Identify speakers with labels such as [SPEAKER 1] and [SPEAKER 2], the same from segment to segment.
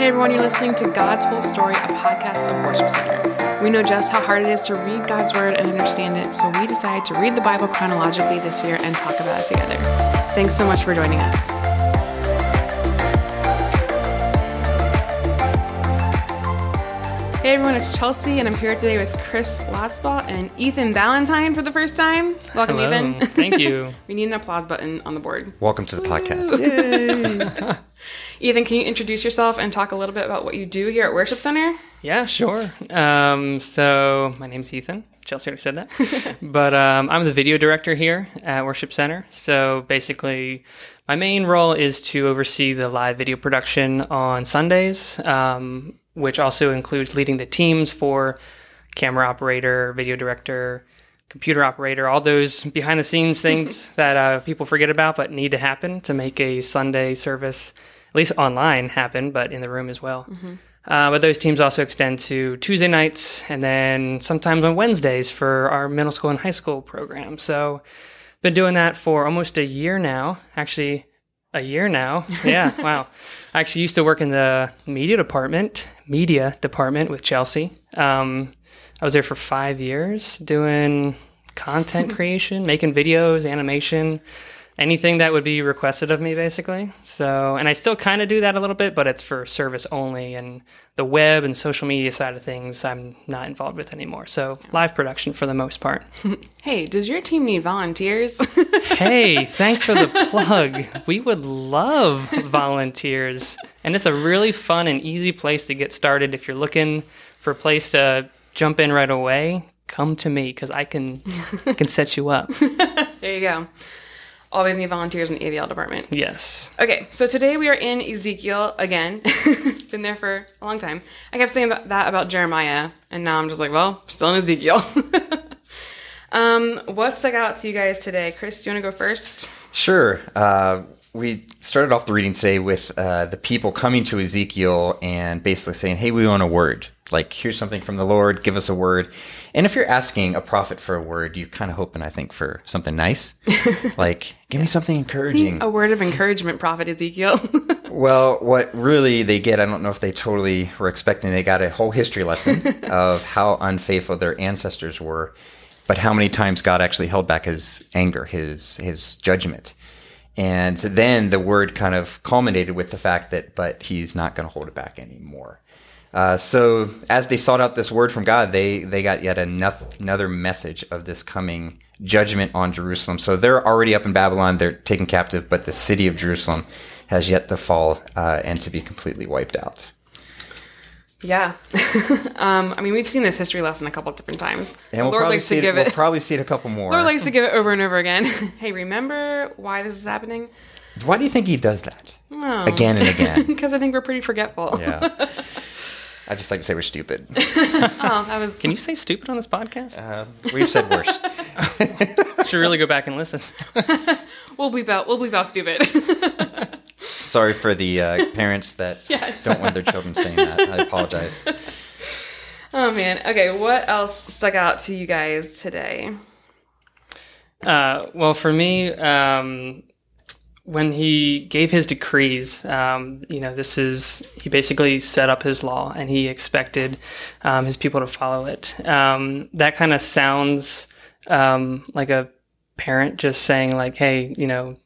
[SPEAKER 1] Hey everyone, you're listening to God's Whole Story, a podcast of Worship Center. We know just how hard it is to read God's Word and understand it, so we decided to read the Bible chronologically this year and talk about it together. Thanks so much for joining us. Hey everyone, it's Chelsea, and I'm here today with Chris Lotzbaugh and Ethan Valentine for the first time. Welcome,
[SPEAKER 2] Hello.
[SPEAKER 1] Ethan.
[SPEAKER 2] Thank you.
[SPEAKER 1] we need an applause button on the board.
[SPEAKER 3] Welcome to the podcast.
[SPEAKER 1] Ethan, can you introduce yourself and talk a little bit about what you do here at Worship Center?
[SPEAKER 2] Yeah, sure. Um, so my name's Ethan. Chelsea already said that. but um, I'm the video director here at Worship Center. So basically, my main role is to oversee the live video production on Sundays, um, which also includes leading the teams for camera operator, video director, computer operator, all those behind the scenes things that uh, people forget about but need to happen to make a Sunday service, at least online, happen, but in the room as well. Uh, but those teams also extend to Tuesday nights and then sometimes on Wednesdays for our middle school and high school program. So, been doing that for almost a year now. Actually, a year now. Yeah, wow. I actually used to work in the media department, media department with Chelsea. Um, I was there for five years doing content creation, making videos, animation, anything that would be requested of me, basically. So, and I still kind of do that a little bit, but it's for service only. And the web and social media side of things, I'm not involved with anymore. So, live production for the most part.
[SPEAKER 1] Hey, does your team need volunteers?
[SPEAKER 2] hey, thanks for the plug. We would love volunteers. And it's a really fun and easy place to get started. If you're looking for a place to jump in right away, come to me because I can I can set you up.
[SPEAKER 1] there you go. Always need volunteers in the AVL department.
[SPEAKER 2] Yes.
[SPEAKER 1] Okay, so today we are in Ezekiel again. Been there for a long time. I kept saying that, that about Jeremiah, and now I'm just like, well, still in Ezekiel. um, what stuck out to you guys today? Chris, do you want to go first?
[SPEAKER 3] Sure. Uh, we started off the reading today with uh, the people coming to Ezekiel and basically saying, Hey, we want a word. Like, here's something from the Lord, give us a word. And if you're asking a prophet for a word, you're kind of hoping, I think, for something nice. like, give me something encouraging.
[SPEAKER 1] A word of encouragement, Prophet Ezekiel.
[SPEAKER 3] Well, what really they get, I don't know if they totally were expecting, they got a whole history lesson of how unfaithful their ancestors were, but how many times God actually held back his anger, his his judgment. And then the word kind of culminated with the fact that, but he's not going to hold it back anymore. Uh, so as they sought out this word from God, they they got yet anoth- another message of this coming judgment on Jerusalem. So they're already up in Babylon; they're taken captive, but the city of Jerusalem has yet to fall uh, and to be completely wiped out.
[SPEAKER 1] Yeah. um, I mean, we've seen this history lesson a couple of different times.
[SPEAKER 3] And
[SPEAKER 1] The
[SPEAKER 3] we'll
[SPEAKER 1] Lord likes
[SPEAKER 3] see
[SPEAKER 1] to
[SPEAKER 3] it,
[SPEAKER 1] give
[SPEAKER 3] we'll
[SPEAKER 1] it.
[SPEAKER 3] probably see it a couple more.
[SPEAKER 1] Lord likes to give it over and over again. hey, remember why this is happening?
[SPEAKER 3] Why do you think he does that
[SPEAKER 1] Oh.
[SPEAKER 3] again and again?
[SPEAKER 1] Because I think we're pretty forgetful.
[SPEAKER 3] yeah. I just like to say we're stupid.
[SPEAKER 1] Oh, that was.
[SPEAKER 2] Can you say stupid on this podcast?
[SPEAKER 3] Uh, we've said worse.
[SPEAKER 2] Should really go back and listen.
[SPEAKER 1] We'll bleep out. We'll bleep out stupid.
[SPEAKER 3] Sorry for the uh, parents that
[SPEAKER 1] Yes.
[SPEAKER 3] don't want their children saying that. I apologize.
[SPEAKER 1] oh man. Okay. What else stuck out to you guys today?
[SPEAKER 2] Uh, well, for me, um, when he gave his decrees, um, you know, this is he basically set up his law and he expected um, his people to follow it. Um, that kind of sounds um, like a parent just saying, like, "Hey, you know,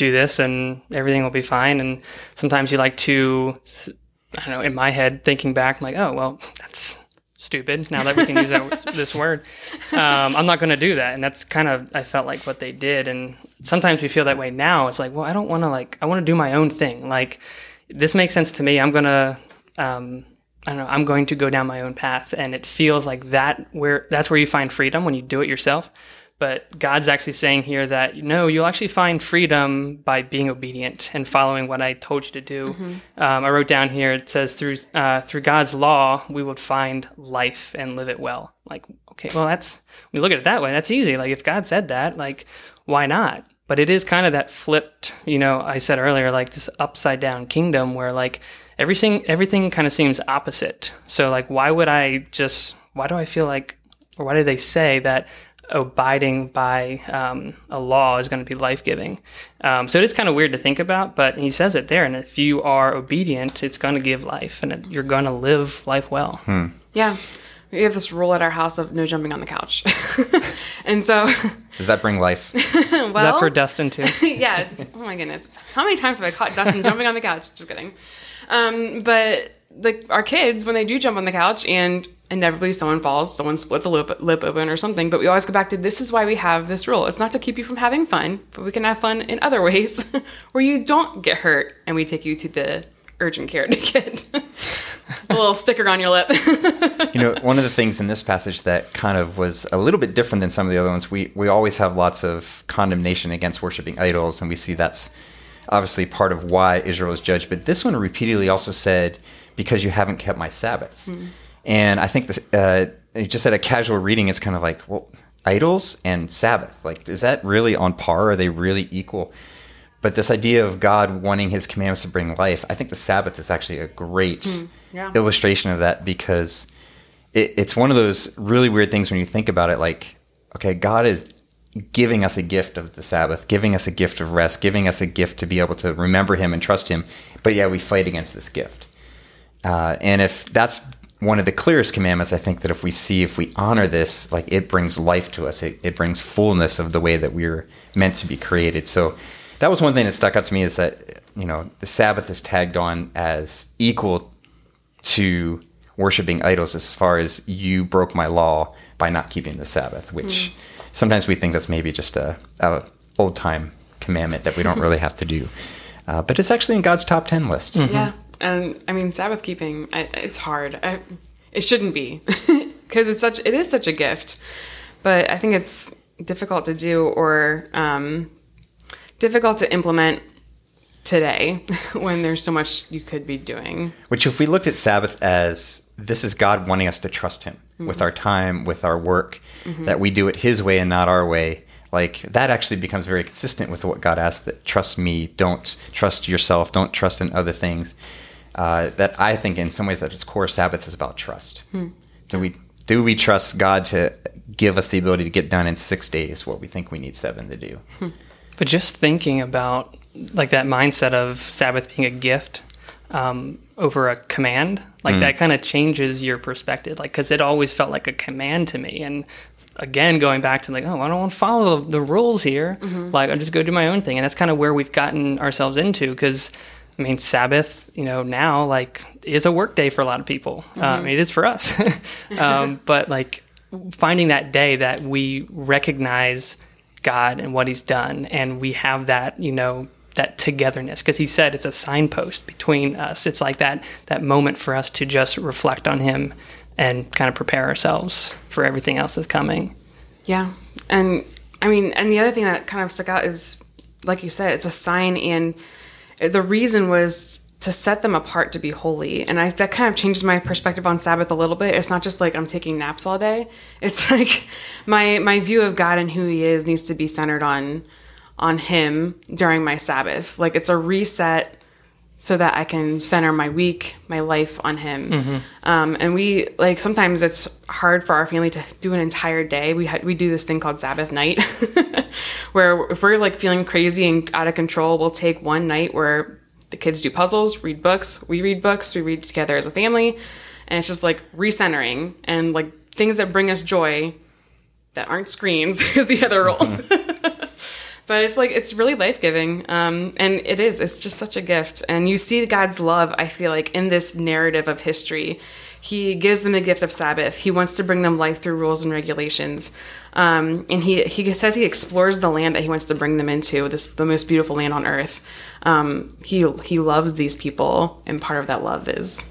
[SPEAKER 2] do this and everything will be fine." And sometimes you like to, I don't know, in my head, thinking back, I'm like, "Oh, well, that's." Stupid. Now that we can use that, this word, um, I'm not going to do that, and that's kind of I felt like what they did. And sometimes we feel that way now. It's like, well, I don't want to like I want to do my own thing. Like this makes sense to me. I'm gonna um, I don't know. I'm going to go down my own path, and it feels like that where that's where you find freedom when you do it yourself. But God's actually saying here that no, you'll actually find freedom by being obedient and following what I told you to do. Um, I wrote down here it says through uh, through God's law we would find life and live it well. Like okay, well that's we look at it that way. That's easy. Like if God said that, like why not? But it is kind of that flipped. You know, I said earlier like this upside down kingdom where like everything everything kind of seems opposite. So like why would I just why do I feel like or why do they say that abiding by um, a law is going to be life giving. Um, so it is kind of weird to think about, but he says it there. And if you are obedient, it's going to give life and it, you're going to live life well.
[SPEAKER 1] Yeah. We have this rule at our house of no jumping on the couch. and so,
[SPEAKER 3] Does that bring life?
[SPEAKER 1] well,
[SPEAKER 2] Is that for Dustin too?
[SPEAKER 1] yeah. Oh my goodness. How many times have I caught Dustin jumping on the couch? Just kidding. Um, but like our kids, when they do jump on the couch and inevitably someone falls, someone splits a lip, lip open or something, but we always go back to this is why we have this rule. It's not to keep you from having fun, but we can have fun in other ways where you don't get hurt and we take you to the urgent care to get a little sticker on your lip.
[SPEAKER 3] you know, one of the things in this passage that kind of was a little bit different than some of the other ones, we, we always have lots of condemnation against worshiping idols, and we see that's obviously part of why Israel is judged. But this one repeatedly also said, because you haven't kept my Sabbaths. Hmm. And I think this, uh, just at a casual reading, it's kind of like, well, idols and Sabbath, like, is that really on par? Are they really equal? But this idea of God wanting his commandments to bring life, I think the Sabbath is actually a great
[SPEAKER 1] yeah.
[SPEAKER 3] illustration of that because it, it's one of those really weird things when you think about it. Like, okay, God is giving us a gift of the Sabbath, giving us a gift of rest, giving us a gift to be able to remember Him and trust Him. But yeah, we fight against this gift. Uh, and if that's one of the clearest commandments, I think that if we see, if we honor this, like it brings life to us, it, it brings fullness of the way that we are meant to be created. So that was one thing that stuck out to me is that, you know, the Sabbath is tagged on as equal to worshiping idols as far as you broke my law by not keeping the Sabbath, which sometimes we think that's maybe just a, a old time commandment that we don't really have to do. Uh, but it's actually in God's top 10 list.
[SPEAKER 1] Yeah, and I mean Sabbath keeping, I, it's hard. I, it shouldn't be because it's such it is such a gift, but I think it's difficult to do or um, difficult to implement today when there's so much you could be doing.
[SPEAKER 3] Which, if we looked at Sabbath as this is God wanting us to trust Him with our time, with our work, that we do it His way and not our way, like that actually becomes very consistent with what God asks that trust me, don't trust yourself, don't trust in other things. Uh, that I think, in some ways, that its core Sabbath is about trust. Do we do we trust God to give us the ability to get done in six days what we think we need seven to do?
[SPEAKER 2] But just thinking about like that mindset of Sabbath being a gift um, over a command, like that kind of changes your perspective. Like, because it always felt like a command to me. And again, going back to like, oh, I don't want to follow the, the rules here. Like, I just go do my own thing. And that's kind of where we've gotten ourselves into because. I mean, Sabbath, you know, now like is a work day for a lot of people. Um, it is for us. um, but like finding that day that we recognize God and what He's done, and we have that, you know, that togetherness. Because He said it's a signpost between us. It's like that that moment for us to just reflect on Him and kind of prepare ourselves for everything else that's coming.
[SPEAKER 1] Yeah. And I mean, and the other thing that kind of stuck out is, like you said, it's a sign, and the reason was to set them apart to be holy. And I, that kind of changes my perspective on Sabbath a little bit. It's not just like I'm taking naps all day. It's like my my view of God and who He is needs to be centered on on Him during my Sabbath. Like it's a reset so that I can center my week, my life on Him. Um, and we like sometimes it's hard for our family to do an entire day. We ha- we do this thing called Sabbath night, where if we're like feeling crazy and out of control, we'll take one night where the kids do puzzles, read books, we read books, we read together as a family, and it's just like recentering and like things that bring us joy that aren't screens is the other role. but it's like it's really life giving, um, and it is. It's just such a gift, and you see God's love. I feel like in this narrative of history, He gives them a gift of Sabbath. He wants to bring them life through rules and regulations, um, and he he says he explores the land that He wants to bring them into. This the most beautiful land on earth. Um, he he loves these people, and part of that love is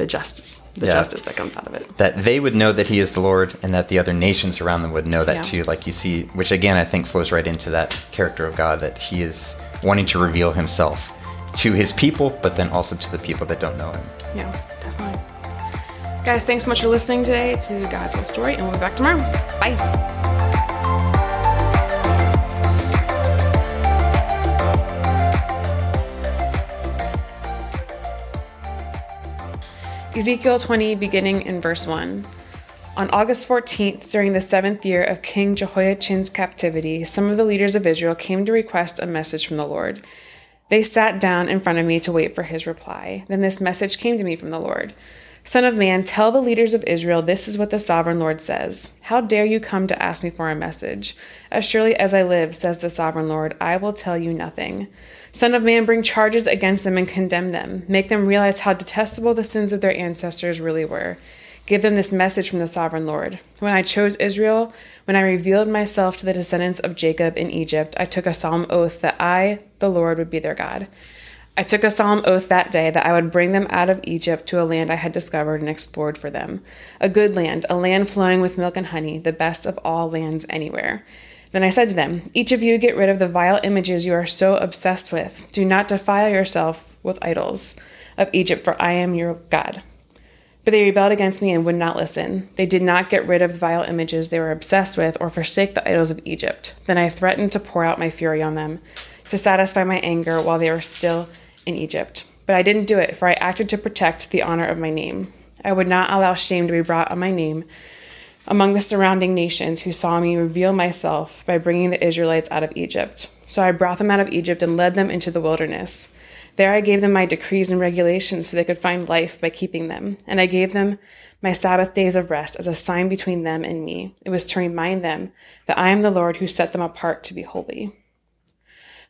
[SPEAKER 1] the justice, the
[SPEAKER 3] Yeah.
[SPEAKER 1] justice that comes out of it.
[SPEAKER 3] that they would know that he is the Lord and that the other nations around them would know that
[SPEAKER 1] Yeah.
[SPEAKER 3] too. Like you see, which again I think flows right into that character of God that he is wanting to reveal himself to his people, but then also to the people that don't know him.
[SPEAKER 1] Yeah, definitely. Guys, thanks so much for listening today to God's Whole Story, and we'll be back tomorrow. Bye. Ezekiel 20, beginning in verse 1. On August 14th, during the seventh year of King Jehoiachin's captivity, some of the leaders of Israel came to request a message from the Lord. They sat down in front of me to wait for his reply. Then this message came to me from the Lord Son of man, tell the leaders of Israel this is what the sovereign Lord says. How dare you come to ask me for a message? As surely as I live, says the sovereign Lord, I will tell you nothing. Son of man, bring charges against them and condemn them. Make them realize how detestable the sins of their ancestors really were. Give them this message from the sovereign Lord. When I chose Israel, when I revealed myself to the descendants of Jacob in Egypt, I took a solemn oath that I, the Lord, would be their God. I took a solemn oath that day that I would bring them out of Egypt to a land I had discovered and explored for them, a good land, a land flowing with milk and honey, the best of all lands anywhere. Then I said to them, Each of you get rid of the vile images you are so obsessed with. Do not defile yourself with idols of Egypt, for I am your God. But they rebelled against me and would not listen. They did not get rid of the vile images they were obsessed with or forsake the idols of Egypt. Then I threatened to pour out my fury on them, to satisfy my anger while they were still in Egypt. But I didn't do it, for I acted to protect the honor of my name. I would not allow shame to be brought on my name among the surrounding nations who saw me reveal myself by bringing the Israelites out of Egypt. So I brought them out of Egypt and led them into the wilderness. There I gave them my decrees and regulations so they could find life by keeping them. And I gave them my Sabbath days of rest as a sign between them and me. It was to remind them that I am the Lord who set them apart to be holy.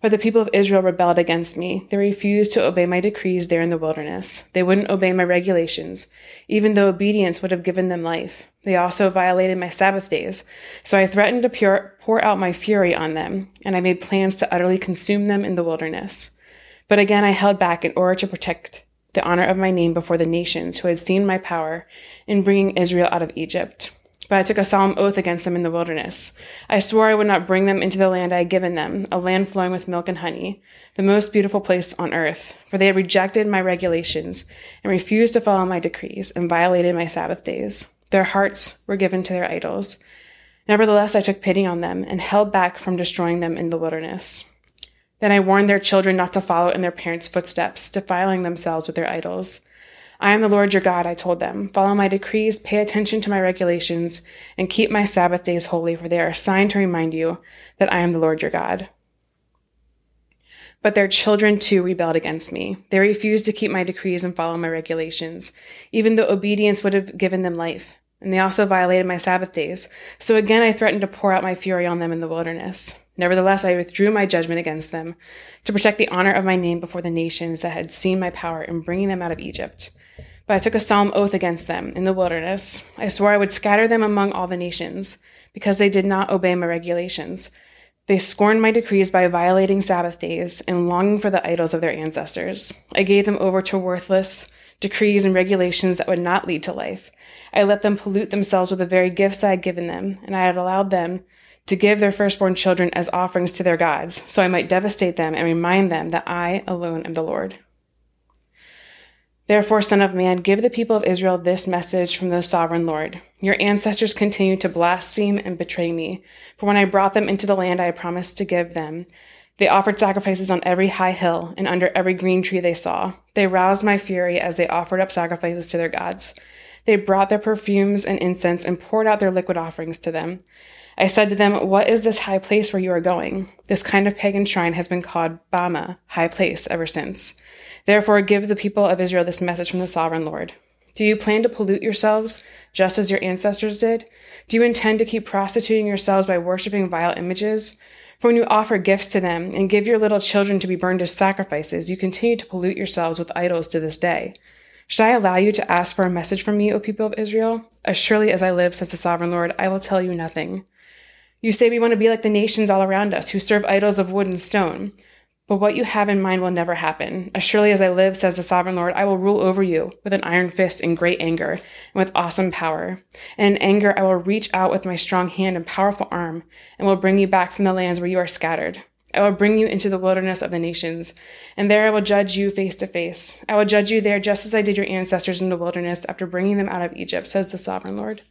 [SPEAKER 1] But the people of Israel rebelled against me. They refused to obey my decrees there in the wilderness. They wouldn't obey my regulations, even though obedience would have given them life. They also violated my Sabbath days. So I threatened to pour out my fury on them, and I made plans to utterly consume them in the wilderness. But again, I held back in order to protect the honor of my name before the nations who had seen my power in bringing Israel out of Egypt. But I took a solemn oath against them in the wilderness. I swore I would not bring them into the land I had given them, a land flowing with milk and honey, the most beautiful place on earth. For they had rejected my regulations and refused to follow my decrees and violated my Sabbath days. Their hearts were given to their idols. Nevertheless, I took pity on them and held back from destroying them in the wilderness. Then I warned their children not to follow in their parents' footsteps, defiling themselves with their idols. I am the Lord your God, I told them. Follow my decrees, pay attention to my regulations, and keep my Sabbath days holy, for they are a sign to remind you that I am the Lord your God. But their children too rebelled against me. They refused to keep my decrees and follow my regulations, even though obedience would have given them life. And they also violated my Sabbath days. So again I threatened to pour out my fury on them in the wilderness. Nevertheless, I withdrew my judgment against them to protect the honor of my name before the nations that had seen my power in bringing them out of Egypt. But I took a solemn oath against them in the wilderness. I swore I would scatter them among all the nations, because they did not obey my regulations. They scorned my decrees by violating Sabbath days and longing for the idols of their ancestors. I gave them over to worthless decrees and regulations that would not lead to life. I let them pollute themselves with the very gifts I had given them, and I had allowed them to give their firstborn children as offerings to their gods, so I might devastate them and remind them that I alone am the Lord. Therefore, Son of Man, give the people of Israel this message from the sovereign Lord. Your ancestors continue to blaspheme and betray me. For when I brought them into the land I promised to give them, they offered sacrifices on every high hill and under every green tree they saw. They roused my fury as they offered up sacrifices to their gods. They brought their perfumes and incense and poured out their liquid offerings to them. I said to them, What is this high place where you are going? This kind of pagan shrine has been called Bamah, high place, ever since. Therefore, give the people of Israel this message from the sovereign Lord. Do you plan to pollute yourselves just as your ancestors did? Do you intend to keep prostituting yourselves by worshiping vile images? For when you offer gifts to them and give your little children to be burned as sacrifices, you continue to pollute yourselves with idols to this day. Should I allow you to ask for a message from me, O people of Israel? As surely as I live, says the sovereign Lord, I will tell you nothing. You say we want to be like the nations all around us who serve idols of wood and stone. But what you have in mind will never happen. As surely as I live, says the sovereign Lord, I will rule over you with an iron fist in great anger and with awesome power. And in anger, I will reach out with my strong hand and powerful arm and will bring you back from the lands where you are scattered. I will bring you into the wilderness of the nations, and there I will judge you face to face. I will judge you there just as I did your ancestors in the wilderness after bringing them out of Egypt, says the sovereign Lord.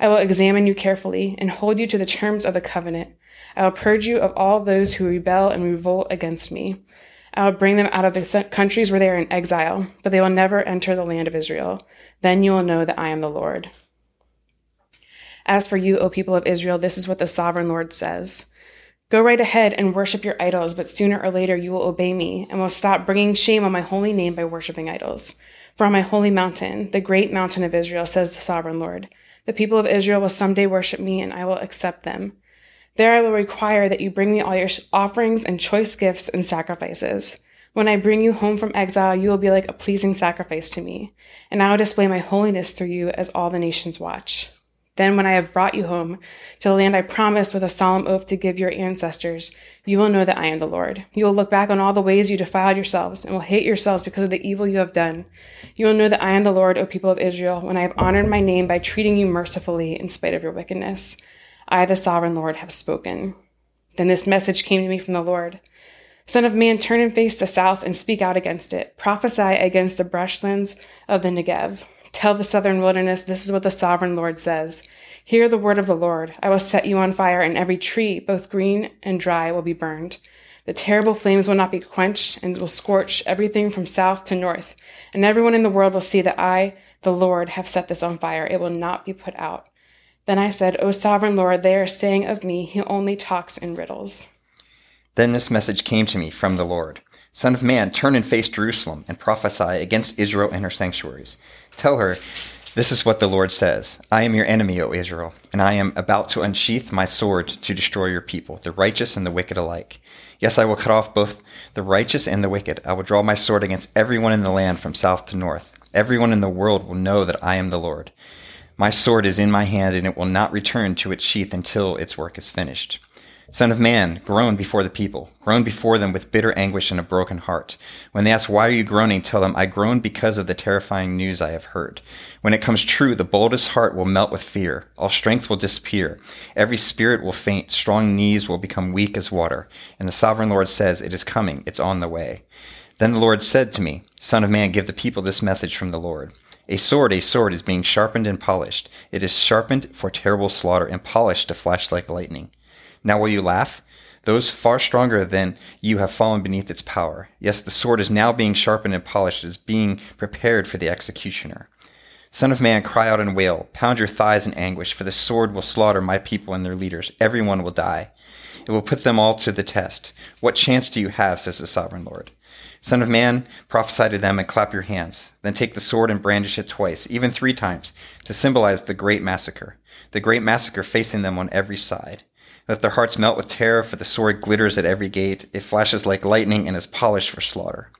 [SPEAKER 1] I will examine you carefully and hold you to the terms of the covenant. I will purge you of all those who rebel and revolt against me. I will bring them out of the countries where they are in exile, but they will never enter the land of Israel. Then you will know that I am the Lord. As for you, O people of Israel, this is what the sovereign Lord says. Go right ahead and worship your idols, but sooner or later you will obey me and will stop bringing shame on my holy name by worshiping idols. For on my holy mountain, the great mountain of Israel, says the sovereign Lord, the people of Israel will someday worship me and I will accept them. There I will require that you bring me all your offerings and choice gifts and sacrifices. When I bring you home from exile, you will be like a pleasing sacrifice to me, and I will display my holiness through you as all the nations watch. Then, when I have brought you home to the land I promised with a solemn oath to give your ancestors, you will know that I am the Lord. You will look back on all the ways you defiled yourselves and will hate yourselves because of the evil you have done. You will know that I am the Lord, O people of Israel, when I have honored my name by treating you mercifully in spite of your wickedness. I, the sovereign Lord, have spoken. Then this message came to me from the Lord. Son of man, turn and face the south and speak out against it. Prophesy against the brushlands of the Negev. Tell the southern wilderness, this is what the sovereign Lord says. Hear the word of the Lord. I will set you on fire, and every tree, both green and dry, will be burned. The terrible flames will not be quenched, and will scorch everything from south to north. And everyone in the world will see that I, the Lord, have set this on fire. It will not be put out. Then I said, O sovereign Lord, they are saying of me, he only talks in riddles.
[SPEAKER 3] Then this message came to me from the Lord Son of man, turn and face Jerusalem and prophesy against Israel and her sanctuaries. Tell her, This is what the Lord says I am your enemy, O Israel, and I am about to unsheath my sword to destroy your people, the righteous and the wicked alike. Yes, I will cut off both the righteous and the wicked. I will draw my sword against everyone in the land from south to north. Everyone in the world will know that I am the Lord. My sword is in my hand, and it will not return to its sheath until its work is finished. Son of man, groan before the people. Groan before them with bitter anguish and a broken heart. When they ask, Why are you groaning? Tell them, I groan because of the terrifying news I have heard. When it comes true, the boldest heart will melt with fear. All strength will disappear. Every spirit will faint. Strong knees will become weak as water. And the sovereign Lord says, It is coming. It's on the way. Then the Lord said to me, Son of man, give the people this message from the Lord. A sword, a sword is being sharpened and polished. It is sharpened for terrible slaughter and polished to flash like lightning. Now will you laugh? Those far stronger than you have fallen beneath its power. Yes, the sword is now being sharpened and polished, it is being prepared for the executioner. Son of man, cry out and wail. Pound your thighs in anguish, for the sword will slaughter my people and their leaders. Everyone will die. It will put them all to the test. What chance do you have, says the sovereign Lord? Son of man, prophesy to them and clap your hands. Then take the sword and brandish it twice, even three times, to symbolize the great massacre. The great massacre facing them on every side. Let their hearts melt with terror, for the sword glitters at every gate. It flashes like lightning and is polished for slaughter.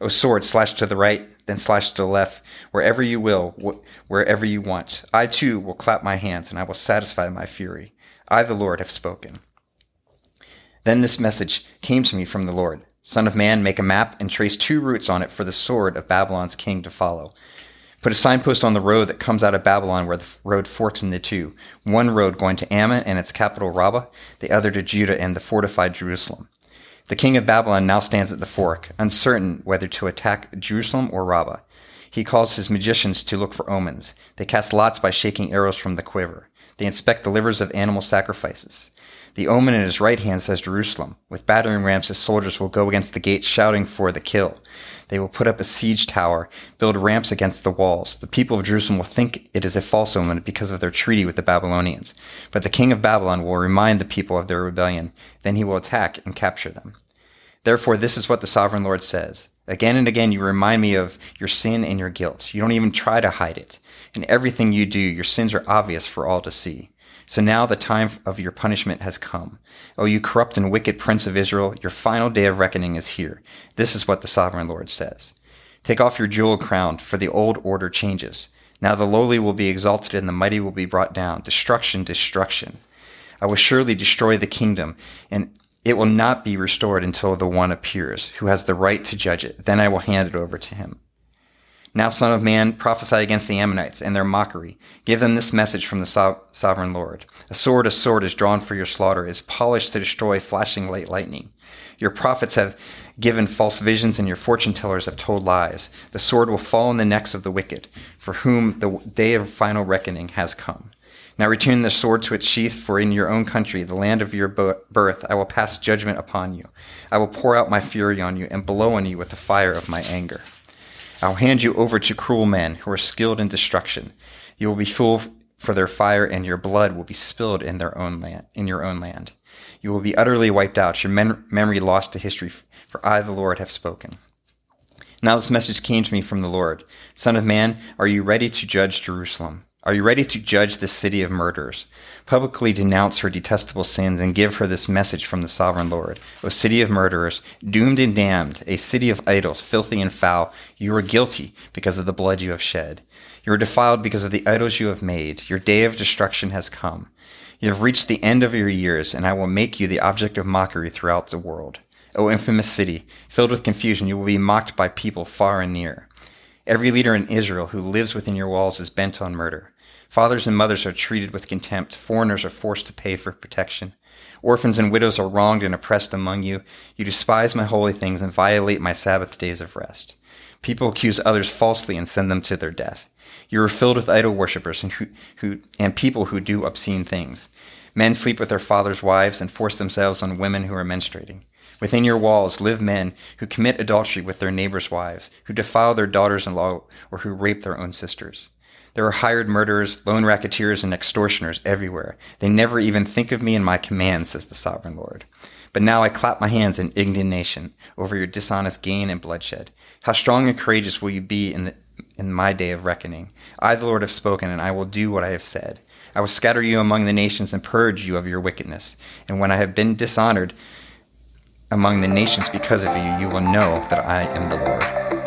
[SPEAKER 3] O sword, slash to the right, then slash to the left, wherever you will, wh- wherever you want. I too will clap my hands, and I will satisfy my fury. I, the Lord, have spoken. Then this message came to me from the Lord Son of man, make a map and trace two routes on it for the sword of Babylon's king to follow. Put a signpost on the road that comes out of Babylon where the road forks into two. One road going to Ammon and its capital Rabbah, the other to Judah and the fortified Jerusalem. The king of Babylon now stands at the fork, uncertain whether to attack Jerusalem or Rabbah. He calls his magicians to look for omens. They cast lots by shaking arrows from the quiver. They inspect the livers of animal sacrifices. The omen in his right hand says Jerusalem. With battering rams, his soldiers will go against the gates shouting for the kill. They will put up a siege tower, build ramps against the walls. The people of Jerusalem will think it is a false omen because of their treaty with the Babylonians. But the king of Babylon will remind the people of their rebellion. Then he will attack and capture them. Therefore, this is what the sovereign Lord says. Again and again, you remind me of your sin and your guilt. You don't even try to hide it. In everything you do, your sins are obvious for all to see. So now the time of your punishment has come. O you corrupt and wicked prince of Israel, your final day of reckoning is here. This is what the sovereign Lord says. Take off your jewel crown, for the old order changes. Now the lowly will be exalted and the mighty will be brought down. Destruction, destruction. I will surely destroy the kingdom, and it will not be restored until the one appears, who has the right to judge it. Then I will hand it over to him. Now, Son of Man, prophesy against the Ammonites and their mockery. Give them this message from the so- sovereign Lord. A sword, a sword is drawn for your slaughter, is polished to destroy flashing light lightning. Your prophets have given false visions, and your fortune tellers have told lies. The sword will fall on the necks of the wicked, for whom the day of final reckoning has come. Now return the sword to its sheath, for in your own country, the land of your birth, I will pass judgment upon you. I will pour out my fury on you and blow on you with the fire of my anger. I'll hand you over to cruel men who are skilled in destruction. You will be full, for their fire and your blood will be spilled in their own land, in your own land. You will be utterly wiped out, your mem- memory lost to history, for I, the Lord, have spoken. Now this message came to me from the Lord. Son of man, are you ready to judge Jerusalem? Are you ready to judge this city of murderers? Publicly denounce her detestable sins and give her this message from the sovereign Lord. O city of murderers, doomed and damned, a city of idols, filthy and foul, you are guilty because of the blood you have shed. You are defiled because of the idols you have made. Your day of destruction has come. You have reached the end of your years, and I will make you the object of mockery throughout the world. O infamous city, filled with confusion, you will be mocked by people far and near. Every leader in Israel who lives within your walls is bent on murder. Fathers and mothers are treated with contempt. Foreigners are forced to pay for protection. Orphans and widows are wronged and oppressed among you. You despise my holy things and violate my Sabbath days of rest. People accuse others falsely and send them to their death. You are filled with idol worshippers and, who, who, and people who do obscene things. Men sleep with their fathers' wives and force themselves on women who are menstruating. Within your walls live men who commit adultery with their neighbors' wives, who defile their daughters in law, or who rape their own sisters. There are hired murderers, loan racketeers, and extortioners everywhere. They never even think of me and my commands, says the sovereign Lord. But now I clap my hands in indignation over your dishonest gain and bloodshed. How strong and courageous will you be in, the, in my day of reckoning? I, the Lord, have spoken, and I will do what I have said. I will scatter you among the nations and purge you of your wickedness. And when I have been dishonored among the nations because of you, you will know that I am the Lord.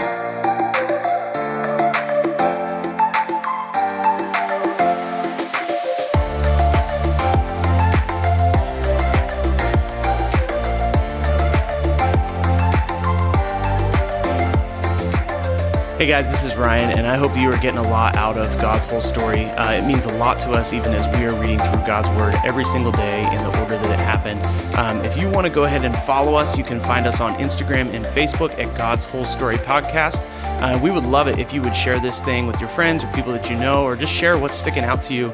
[SPEAKER 4] Hey guys, this is Ryan, and I hope you are getting a lot out of God's whole story. Uh, it means a lot to us, even as we are reading through God's Word every single day in the order that it happened. Um, if you want to go ahead and follow us, you can find us on Instagram and Facebook at God's Whole Story Podcast. Uh, we would love it if you would share this thing with your friends or people that you know, or just share what's sticking out to you.